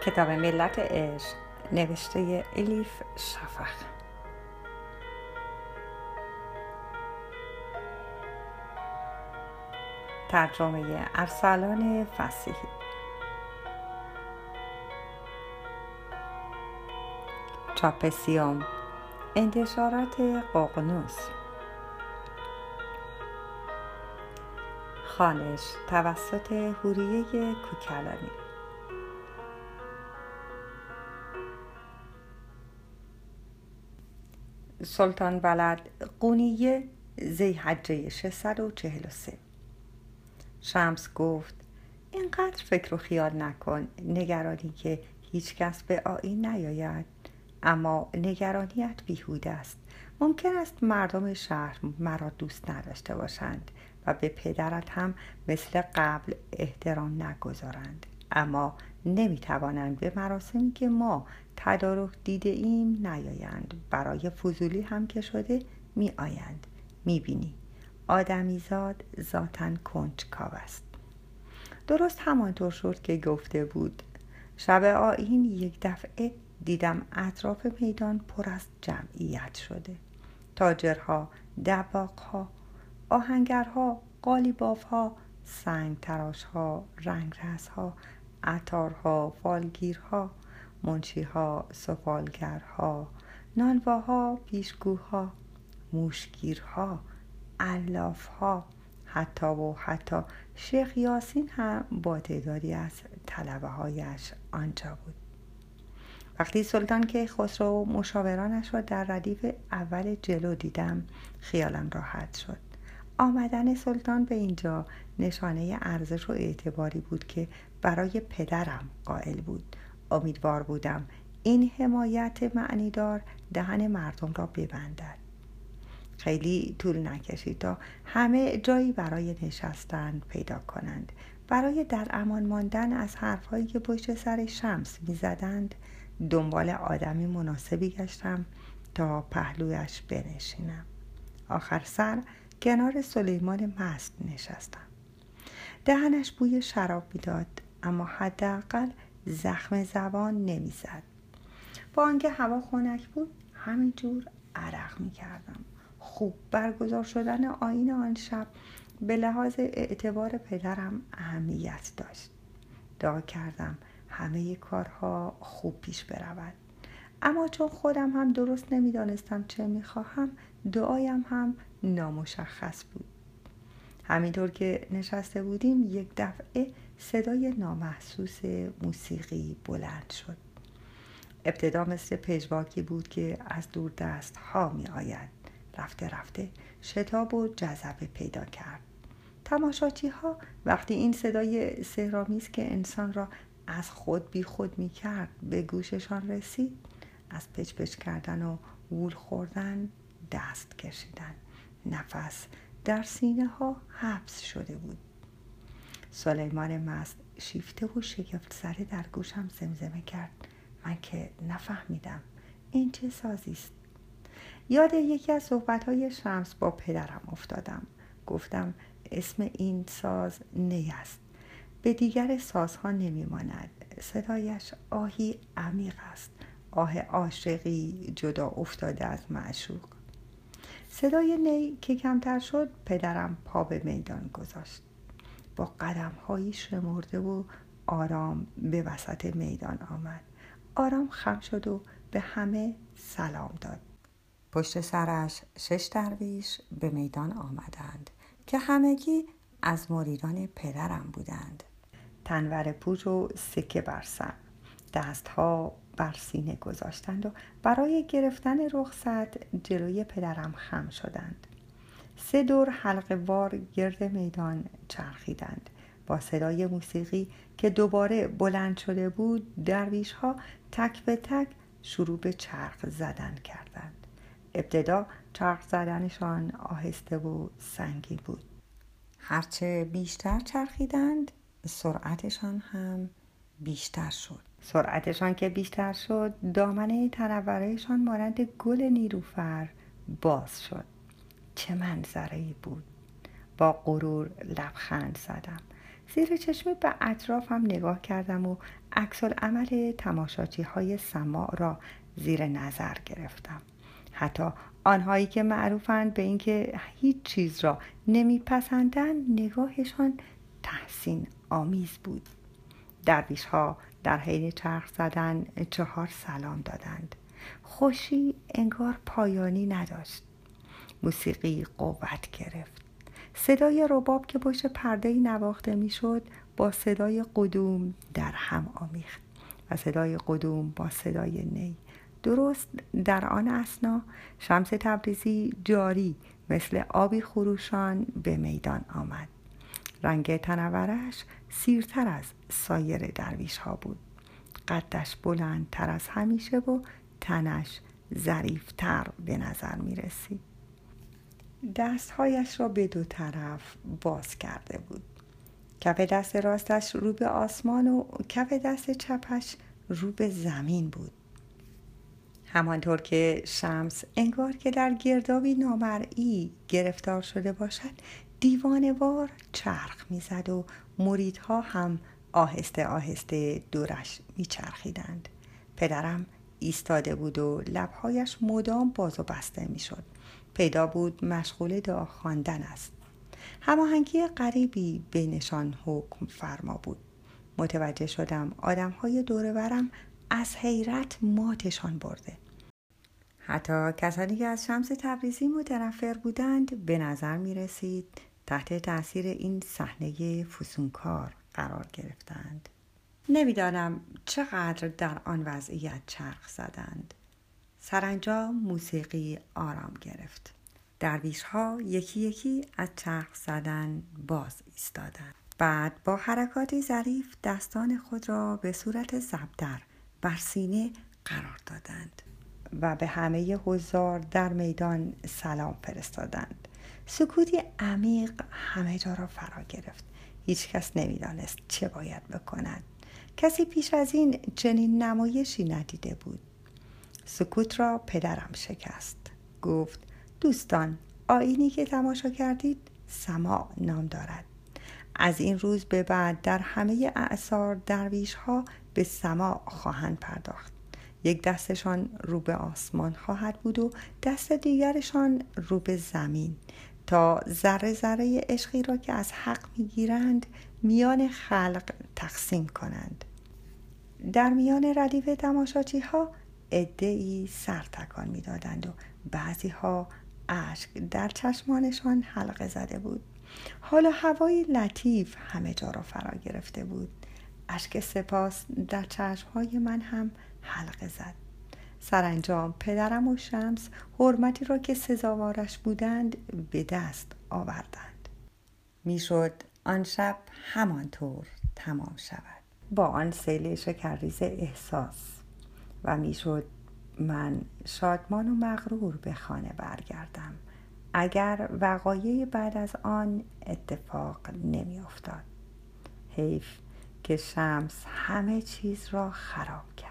کتاب ملت عشق نوشته الیف شفق. ترجمه ارسلان فسیحی. چاپ سیوم انتشارات ققنوس. خانش توسط هوریه کوکلانی. سلطان ولد قونیه زیحجه 643 شمس گفت اینقدر فکر و خیال نکن نگرانی که هیچ کس به آین نیاید. اما نگرانیت بیهوده است. ممکن است مردم شهر مرا دوست نداشته باشند و به پدرت هم مثل قبل احترام نگذارند. اما نمی‌توانند به مراسمی که ما تدارک دیده ایم نیایند. برای فضولی هم که شده می آیند می بینی آدمیزاد ذاتا کنجکاو است. درست همانطور شد که گفته بود. شب آین یک دفعه دیدم اطراف میدان پر از جمعیت شده. تاجرها دباقها آهنگرها قالیبافها سنگ تراشها رنگرزها عطارها فالگیرها منشیها سفالگرها نانواها پیشگوها موشگیرها علافها حتی و حتی شیخ یاسین هم با تعدادی از طلبه هایش آنجا بود. وقتی سلطان که خسرو مشاورانش را در ردیف اول جلو دیدم خیالم راحت شد. آمدن سلطان به اینجا نشانه ارزش و اعتباری بود که برای پدرم قائل بود. امیدوار بودم این حمایت معنیدار دهن مردم را ببندد. خیلی طول نکشید تا همه جایی برای نشستن پیدا کنند. برای در امان ماندن از حرفهایی که پشت سر شمس می‌زدند دنبال آدمی مناسبی گشتم تا پهلویش بنشینم. آخر سر کنار سلیمان مست نشستم. دهنش بوی شراب می‌داد. اما حداقل زخم زبان نمی‌زد. با آنکه هوا خنک بود همینجور عرق می‌کردم. خوب برگزار شدن آین آن شب به لحاظ اعتبار پدرم اهمیت داشت. دعا کردم همه کارها خوب پیش برود. اما چون خودم هم درست نمی‌دانستم چه می‌خواهم دعایم هم نامشخص بود. همینطور که نشسته بودیم یک دفعه صدای نامحسوس موسیقی بلند شد. ابتدا مثل پژواکی بود که از دور دست ها می آید رفته رفته شتاب و جذبه پیدا کرد. تماشاچی ها وقتی این صدای سهرامیز که انسان را از خود بی خود می کرد به گوششان رسید از پچ پچ کردن و وول خوردن دست کشیدن. نفس در سینه ها حبس شده بود. سلیمان مست شیفته و شگفت سره در گوشم زمزمه کرد. من که نفهمیدم این چه سازی است. یاد یکی از صحبتهای شمس با پدرم افتادم. گفتم اسم این ساز نی است. به دیگر سازها نمیماند. صدایش آهی عمیق است. آه عاشقی جدا افتاده از معشوق. صدای نی که کمتر شد پدرم پا به میدان گذاشت. با قدم هایی شمرده و آرام به وسط میدان آمد. آرام خم شد و به همه سلام داد. پشت سرش شش درویش به میدان آمدند که همگی از مریدان پدرم بودند. تنور پوچ و سکه بر سر. دستها بر سینه گذاشتند و برای گرفتن رخصت جلوی پدرم خم شدند. سه دور حلقه وار گرد میدان چرخیدند. با صدای موسیقی که دوباره بلند شده بود درویش ها تک به تک شروع به چرخ زدن کردند. ابتدا چرخ زدنشان آهسته و سنگین بود. هرچه بیشتر چرخیدند سرعتشان هم بیشتر شد. سرعتشان که بیشتر شد دامنه تنورهشان مانند گل نیروفر باز شد. چه منظره بود؟ با غرور لبخند زدم. زیر چشمی به اطرافم نگاه کردم و عکس عمل تماشاچی های سماع را زیر نظر گرفتم. حتی آنهایی که معروفند به اینکه هیچ چیز را نمیپسندند نگاهشان تحسین آمیز بود. درویش ها در حین چرخ زدن چهار سلام دادند. خوشی انگار پایانی نداشت. موسیقی قوت گرفت. صدای رباب که پشت پرده نواخته می‌شد با صدای قدوم در هم آمیخت و صدای قدوم با صدای نی. درست در آن اسنا شمس تبریزی جاری مثل آبی خروشان به میدان آمد. رنگ تنورش سیرتر از سایر درویش ها بود. قدش بلندتر از همیشه و تنش ظریفتر به نظر می رسید دستهایش را به دو طرف باز کرده بود. کف دست راستش رو به آسمان و کف دست چپش رو به زمین بود. همانطور که شمس انگار که در گردابی نامرئی گرفتار شده باشد دیوانوار چرخ می‌زد و مریدها هم آهسته آهسته دورش میچرخیدند. پدرم ایستاده بود و لبهایش مدام باز و بسته می‌شد. پیدا بود مشغول دعا خواندن است. هماهنگی غریبی بینشان حکم فرما بود. متوجه شدم آدم های دورورم از حیرت ماتشان برده. حتی کسانی که از شمس تبریزی متنفر بودند به نظر می رسید تحت تاثیر این صحنه فسونکار قرار گرفتند. نمی‌دانم چقدر در آن وضعیت چرخ زدند. سرانجام موسیقی آرام گرفت. درویش ها یکی یکی از چرخ زدن باز ایستادند. بعد با حرکاتی ظریف دستان خود را به صورت زبدر بر سینه قرار دادند و به همه حضار در میدان سلام فرستادند. سکوتی عمیق همه جا را فرا گرفت. هیچ کس نمی‌دانست چه باید بکند. کسی پیش از این چنین نمایشی ندیده بود. سکوت را پدرم شکست. گفت دوستان آینی که تماشا کردید سماع نام دارد. از این روز به بعد در همه اعثار درویش ها به سماع خواهند پرداخت. یک دستشان رو به آسمان خواهد بود و دست دیگرشان رو به زمین. تا ذره ذره عشقی را که از حق می‌گیرند میان خلق تقسیم کنند. در میان ردیف تماشاچی ها ای سر تکان می‌دادند و بعضی ها اشک در چشمانشان حلقه زده بود. حالا هوای لطیف همه جا را فرا گرفته بود. اشک سپاس در چشمهای من هم حلقه زد. سرانجام پدرم و شمس حرمتی را که سزاوارش بودند به دست آوردند. می‌شد آن شب همانطور تمام شود. با آن سیل شکرریز احساس. و می‌شد من شادمان و مغرور به خانه برگردم. اگر وقایع بعد از آن اتفاق نمیافتاد حیف که شمس همه چیز را خراب کرد.